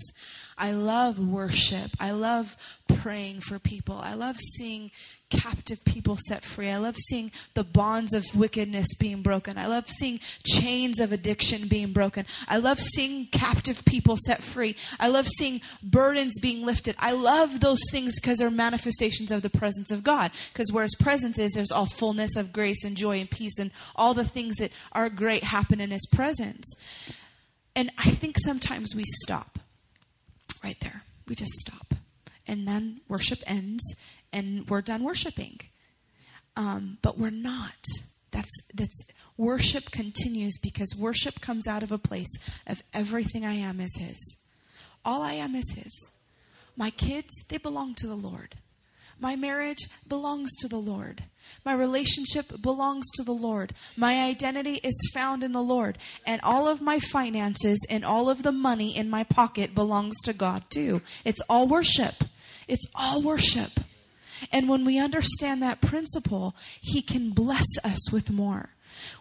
I love worship. I love praying for people. I love seeing captive people set free. I love seeing the bonds of wickedness being broken. I love seeing chains of addiction being broken. I love seeing captive people set free. I love seeing burdens being lifted. I love those things because they're manifestations of the presence of God. Because where His presence is, there's all fullness of grace and joy and peace and all the things that are great happen in His presence. And I think sometimes we stop right there. We just stop. And then worship ends and we're done worshiping. Um, but we're not. That's that's worship continues because worship comes out of a place of everything I am is His. All I am is His. My kids, they belong to the Lord. My marriage belongs to the Lord. My relationship belongs to the Lord. My identity is found in the Lord. And all of my finances and all of the money in my pocket belongs to God too. It's all worship. It's all worship. And when we understand that principle, He can bless us with more.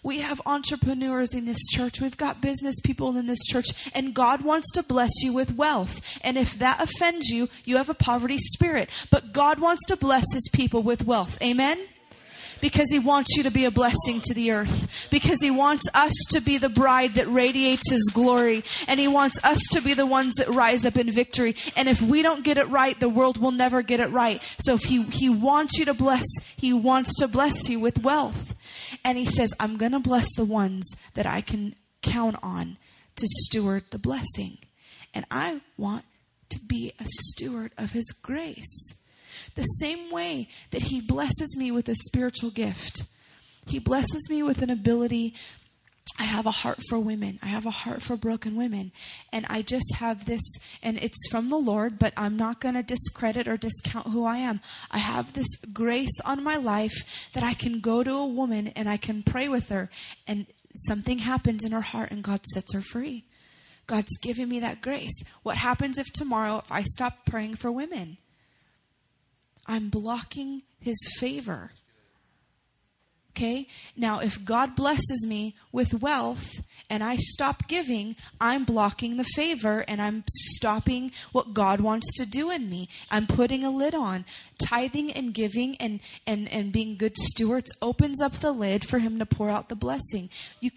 We have entrepreneurs in this church. We've got business people in this church, and God wants to bless you with wealth. And if that offends you, you have a poverty spirit. But God wants to bless His people with wealth. Amen? because He wants you to be a blessing to the earth, because He wants us to be the bride that radiates His glory, and He wants us to be the ones that rise up in victory. And if we don't get it right, the world will never get it right. So if He, he wants you to bless, He wants to bless you with wealth. And He says, I'm going to bless the ones that I can count on to steward the blessing. And I want to be a steward of His grace. The same way that He blesses me with a spiritual gift, He blesses me with an ability. I have a heart for women. I have a heart for broken women. And I just have this, and it's from the Lord, but I'm not going to discredit or discount who I am. I have this grace on my life that I can go to a woman and I can pray with her, and something happens in her heart, and God sets her free. God's giving me that grace. What happens if tomorrow, if I stop praying for women? I'm blocking his favor. Okay? Now, if God blesses me with wealth and I stop giving, I'm blocking the favor and I'm stopping what God wants to do in me. I'm putting a lid on. Tithing and giving and, and, and being good stewards opens up the lid for Him to pour out the blessing. You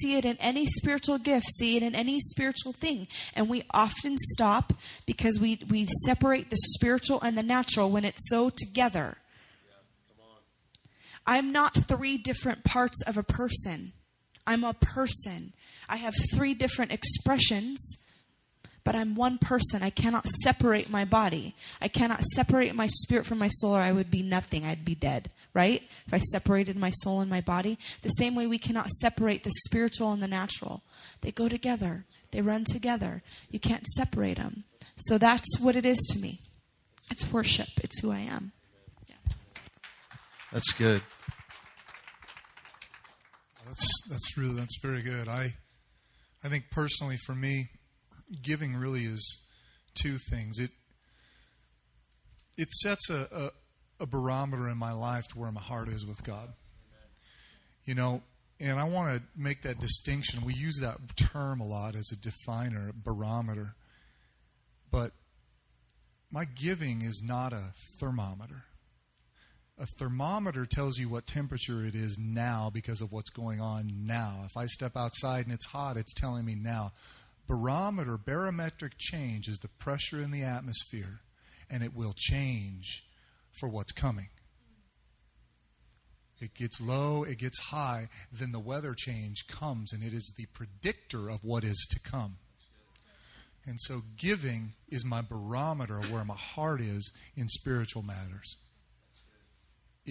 see it in any spiritual gift, see it in any spiritual thing. And we often stop because we, we separate the spiritual and the natural when it's so together. I'm not three different parts of a person. I'm a person. I have three different expressions, but I'm one person. I cannot separate my body. I cannot separate my spirit from my soul, or I would be nothing. I'd be dead, right? If I separated my soul and my body. The same way we cannot separate the spiritual and the natural. They go together, they run together. You can't separate them. So that's what it is to me. It's worship, it's who I am. That's good. That's that's really that's very good. I I think personally for me, giving really is two things. It it sets a, a, a barometer in my life to where my heart is with God. You know, and I want to make that distinction. We use that term a lot as a definer, a barometer. But my giving is not a thermometer a thermometer tells you what temperature it is now because of what's going on now. If I step outside and it's hot, it's telling me now. Barometer, barometric change is the pressure in the atmosphere, and it will change for what's coming. It gets low, it gets high, then the weather change comes, and it is the predictor of what is to come. And so, giving is my barometer of where my heart is in spiritual matters.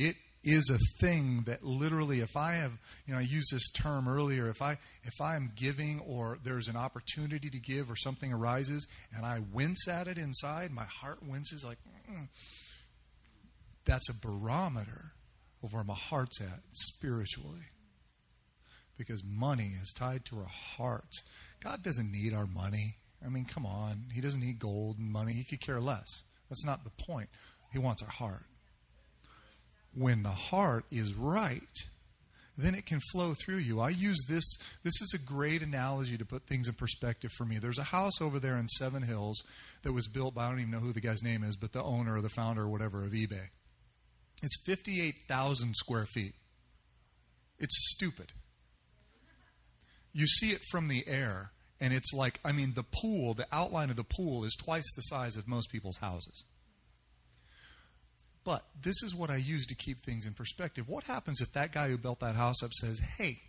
It is a thing that literally, if I have, you know, I used this term earlier. If I if I am giving, or there's an opportunity to give, or something arises, and I wince at it inside, my heart winces like. Mm, that's a barometer of where my heart's at spiritually. Because money is tied to our hearts. God doesn't need our money. I mean, come on. He doesn't need gold and money. He could care less. That's not the point. He wants our heart. When the heart is right, then it can flow through you. I use this. This is a great analogy to put things in perspective for me. There's a house over there in Seven Hills that was built by, I don't even know who the guy's name is, but the owner or the founder or whatever of eBay. It's 58,000 square feet. It's stupid. You see it from the air, and it's like, I mean, the pool, the outline of the pool is twice the size of most people's houses. But this is what I use to keep things in perspective. What happens if that guy who built that house up says, Hey,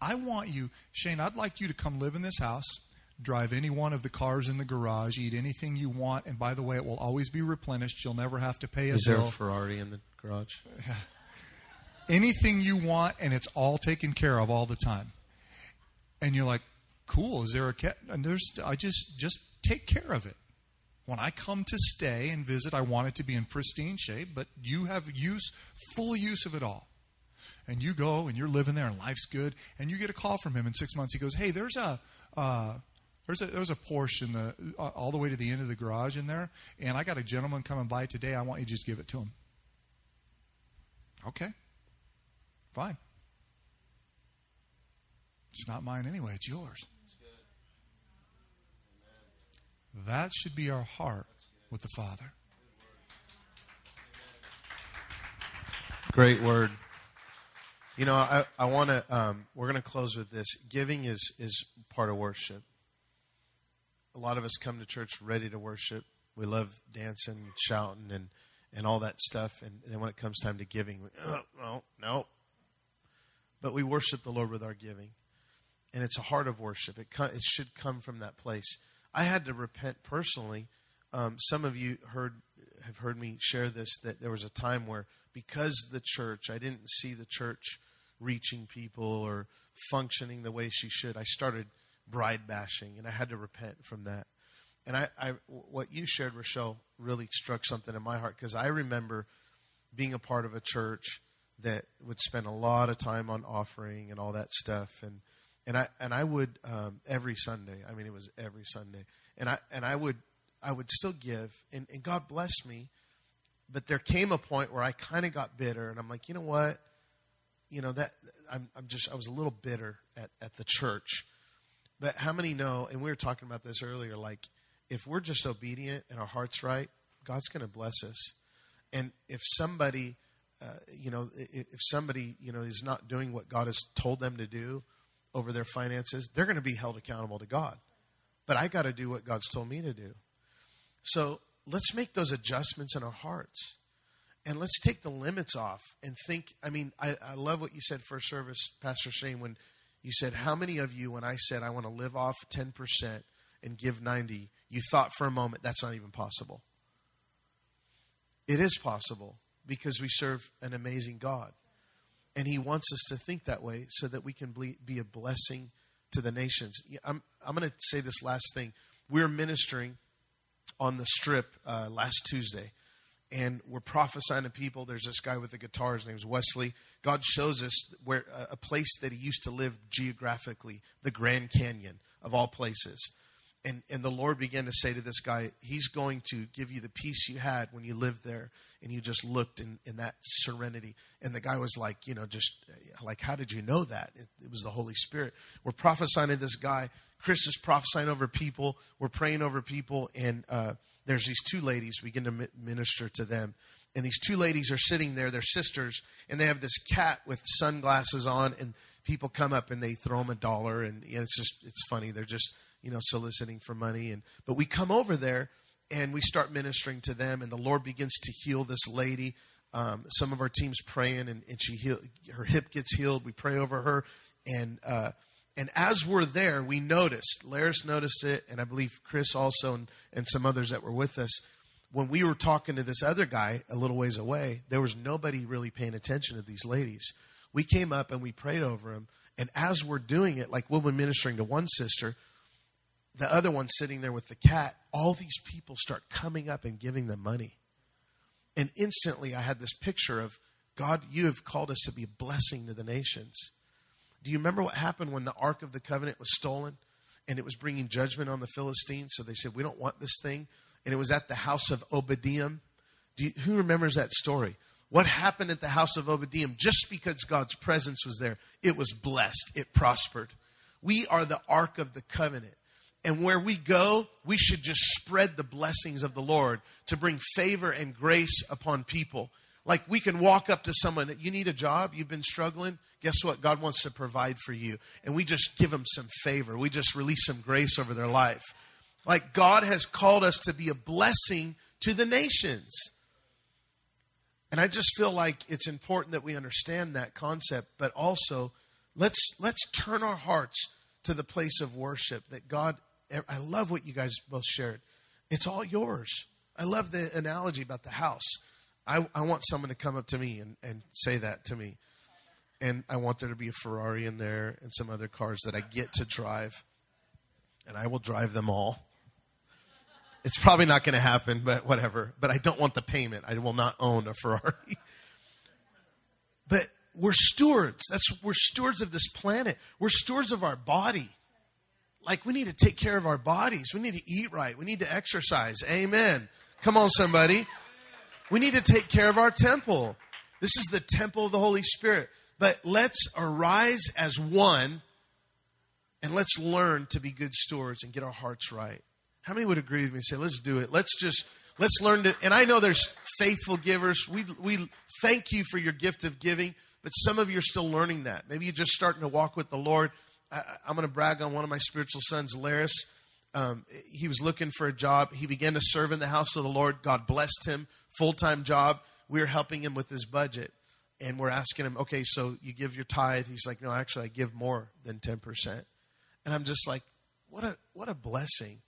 I want you, Shane, I'd like you to come live in this house drive any one of the cars in the garage, eat anything you want, and by the way, it will always be replenished. You'll never have to pay a Is bill. there a Ferrari in the garage? anything you want, and it's all taken care of all the time. And you're like, cool. Is there a cat? And there's, I just just take care of it. When I come to stay and visit, I want it to be in pristine shape, but you have use, full use of it all. And you go and you're living there and life's good. And you get a call from him in six months. He goes, hey, there's a, uh, there's a there's a Porsche in the uh, all the way to the end of the garage in there, and I got a gentleman coming by today. I want you to just give it to him. Okay, fine. It's not mine anyway. It's yours. That should be our heart with the Father. Great word. You know, I, I want to. Um, we're going to close with this. Giving is is part of worship a lot of us come to church ready to worship. We love dancing, shouting, and, and all that stuff. And then when it comes time to giving, we, oh, no, no. But we worship the Lord with our giving. And it's a heart of worship. It, it should come from that place. I had to repent personally. Um, some of you heard have heard me share this that there was a time where because the church, I didn't see the church reaching people or functioning the way she should. I started bride bashing, and I had to repent from that. And I, I what you shared, Rochelle, really struck something in my heart because I remember being a part of a church that would spend a lot of time on offering and all that stuff, and and I and I would um, every Sunday. I mean, it was every Sunday, and I and I would I would still give, and, and God blessed me. But there came a point where I kind of got bitter, and I'm like, you know what, you know that I'm I'm just I was a little bitter at at the church but how many know, and we were talking about this earlier, like if we're just obedient and our heart's right, God's going to bless us. And if somebody, uh, you know, if somebody, you know, is not doing what God has told them to do over their finances, they're going to be held accountable to God. But I got to do what God's told me to do. So let's make those adjustments in our hearts. And let's take the limits off and think. I mean, I, I love what you said first service, Pastor Shane, when you said, How many of you, when I said I want to live off 10% and give 90, you thought for a moment that's not even possible? It is possible because we serve an amazing God. And He wants us to think that way so that we can be a blessing to the nations. I'm, I'm going to say this last thing. We we're ministering on the strip uh, last Tuesday and we're prophesying to people. There's this guy with a guitar. His name's Wesley. God shows us where a place that he used to live geographically, the Grand Canyon of all places. And and the Lord began to say to this guy, He's going to give you the peace you had when you lived there, and you just looked in, in that serenity. And the guy was like, you know, just like, how did you know that? It, it was the Holy Spirit. We're prophesying to this guy. Chris is prophesying over people. We're praying over people, and uh, there's these two ladies. We begin to minister to them. And these two ladies are sitting there, they're sisters, and they have this cat with sunglasses on, and people come up and they throw them a dollar, and you it's just it's funny. They're just you know soliciting for money, and but we come over there and we start ministering to them, and the Lord begins to heal this lady Um, some of our teams praying, and, and she heal, her hip gets healed. We pray over her, and uh, and as we're there, we noticed. Laris noticed it, and I believe Chris also, and, and some others that were with us. When we were talking to this other guy a little ways away, there was nobody really paying attention to these ladies. We came up and we prayed over them, and as we're doing it, like we'll be ministering to one sister, the other one sitting there with the cat, all these people start coming up and giving them money. And instantly I had this picture of God, you have called us to be a blessing to the nations. Do you remember what happened when the Ark of the Covenant was stolen and it was bringing judgment on the Philistines? So they said, We don't want this thing. And it was at the house of Obadiah. You, who remembers that story? What happened at the house of Obadiah? Just because God's presence was there, it was blessed, it prospered. We are the Ark of the Covenant. And where we go, we should just spread the blessings of the Lord to bring favor and grace upon people. Like we can walk up to someone, you need a job, you've been struggling. Guess what? God wants to provide for you. And we just give them some favor. We just release some grace over their life. Like God has called us to be a blessing to the nations. And I just feel like it's important that we understand that concept, but also let's let's turn our hearts to the place of worship that God I love what you guys both shared. It's all yours. I love the analogy about the house. I, I want someone to come up to me and, and say that to me. And I want there to be a Ferrari in there and some other cars that I get to drive. And I will drive them all. It's probably not going to happen, but whatever. But I don't want the payment. I will not own a Ferrari. but we're stewards. That's we're stewards of this planet. We're stewards of our body like we need to take care of our bodies. We need to eat right. We need to exercise. Amen. Come on, somebody. We need to take care of our temple. This is the temple of the Holy Spirit. But let's arise as one and let's learn to be good stewards and get our hearts right. How many would agree with me and say, let's do it? Let's just, let's learn to, and I know there's faithful givers. We, we thank you for your gift of giving, but some of you are still learning that. Maybe you're just starting to walk with the Lord I, am going to brag on one of my spiritual sons, Laris. Um, he was looking for a job. He began to serve in the house of the Lord. God blessed him, full time job. We are helping him with his budget. And we're asking him, okay, so you give your tithe. He's like, no, actually, I give more than 10%. And I'm just like, what a, what a blessing.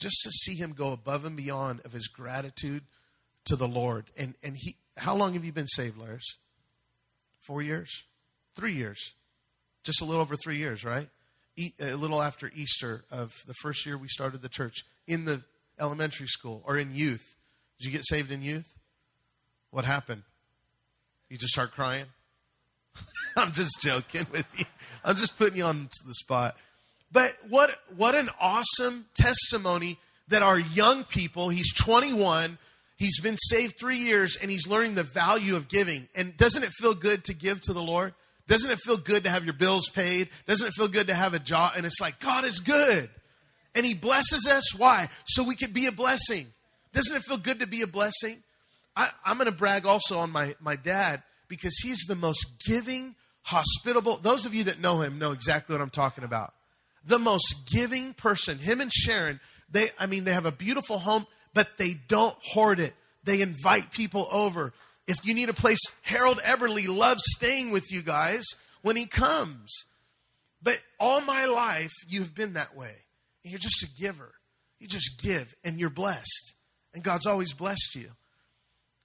Just to see him go above and beyond of his gratitude to the Lord. And, and he, how long have you been saved, Laris? Four years? Three years just a little over three years, right? A little after Easter of the first year we started the church in the elementary school or in youth. Did you get saved in youth? What happened? You just start crying? I'm just joking with you. I'm just putting you on the spot. But what what an awesome testimony that our young people, he's 21, he's been saved 3 years and he's learning the value of giving. And doesn't it feel good to give to the Lord? Doesn't it feel good to have your bills paid? Doesn't it feel good to have a job? And it's like, God is good. And He blesses us. Why? So we can be a blessing. Doesn't it feel good to be a blessing? I, am going to brag also on my, my dad because he's the most giving, hospitable. Those of you that know him know exactly what I'm talking about. The most giving person. Him and Sharon, they, I mean, they have a beautiful home, but they don't hoard it. They invite people over. If you need a place, Harold Eberle loves staying with you guys when he comes. But all my life, you've been that way. And you're just a giver. You just give, and you're blessed. And God's always blessed you.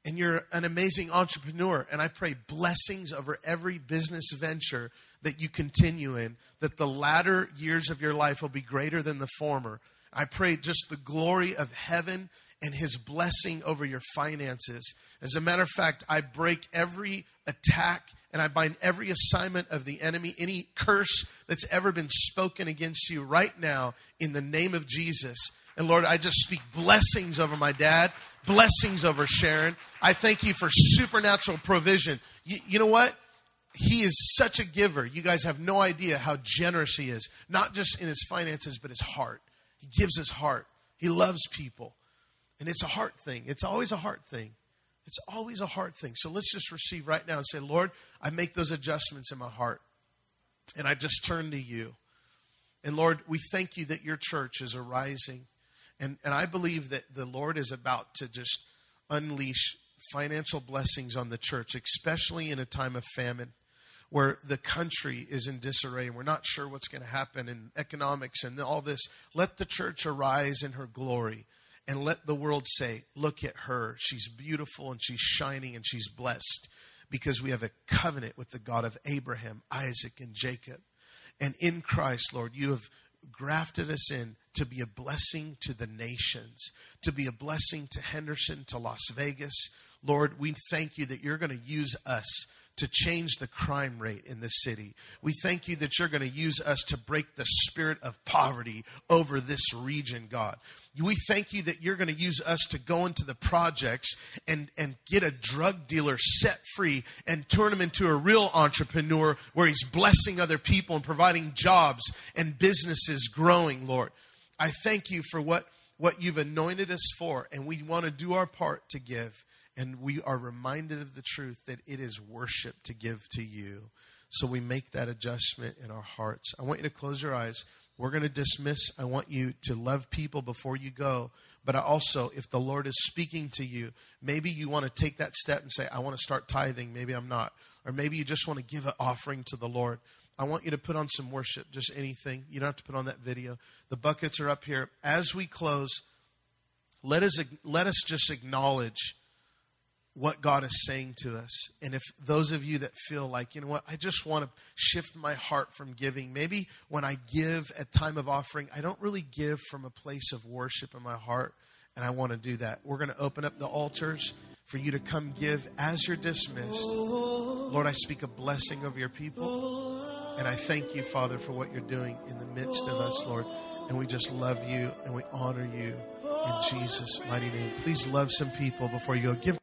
And you're an amazing entrepreneur. And I pray blessings over every business venture that you continue in, that the latter years of your life will be greater than the former. I pray just the glory of heaven and his blessing over your finances. As a matter of fact, I break every attack and I bind every assignment of the enemy, any curse that's ever been spoken against you right now in the name of Jesus. And Lord, I just speak blessings over my dad, blessings over Sharon. I thank you for supernatural provision. You, you know what? He is such a giver. You guys have no idea how generous he is, not just in his finances, but his heart. He gives his heart. He loves people. And it's a heart thing. It's always a heart thing. It's always a heart thing. So let's just receive right now and say, Lord, I make those adjustments in my heart. And I just turn to you. And Lord, we thank you that your church is arising. And, and I believe that the Lord is about to just unleash financial blessings on the church, especially in a time of famine where the country is in disarray and we're not sure what's going to happen in economics and all this. Let the church arise in her glory and let the world say, Look at her. She's beautiful and she's shining and she's blessed because we have a covenant with the God of Abraham, Isaac, and Jacob. And in Christ, Lord, you have grafted us in to be a blessing to the nations, to be a blessing to Henderson, to Las Vegas. Lord, we thank you that you're going to use us to change the crime rate in this city. We thank you that you're going to use us to break the spirit of poverty over this region, God. We thank you that you're going to use us to go into the projects and, and get a drug dealer set free and turn him into a real entrepreneur where he's blessing other people and providing jobs and businesses growing, Lord. I thank you for what, what you've anointed us for, and we want to do our part to give. And we are reminded of the truth that it is worship to give to you. So we make that adjustment in our hearts. I want you to close your eyes. We're going to dismiss. I want you to love people before you go. But I also, if the Lord is speaking to you, maybe you want to take that step and say, I want to start tithing. Maybe I'm not. Or maybe you just want to give an offering to the Lord. I want you to put on some worship, just anything. You don't have to put on that video. The buckets are up here. As we close, let us, let us just acknowledge what God is saying to us. And if those of you that feel like, you know what, I just want to shift my heart from giving. Maybe when I give at time of offering, I don't really give from a place of worship in my heart, and I want to do that. We're going to open up the altars for you to come give as you're dismissed. Lord, I speak a blessing over your people. And I thank you, Father, for what you're doing in the midst of us, Lord. And we just love you and we honor you in Jesus' mighty name. Please love some people before you go. Give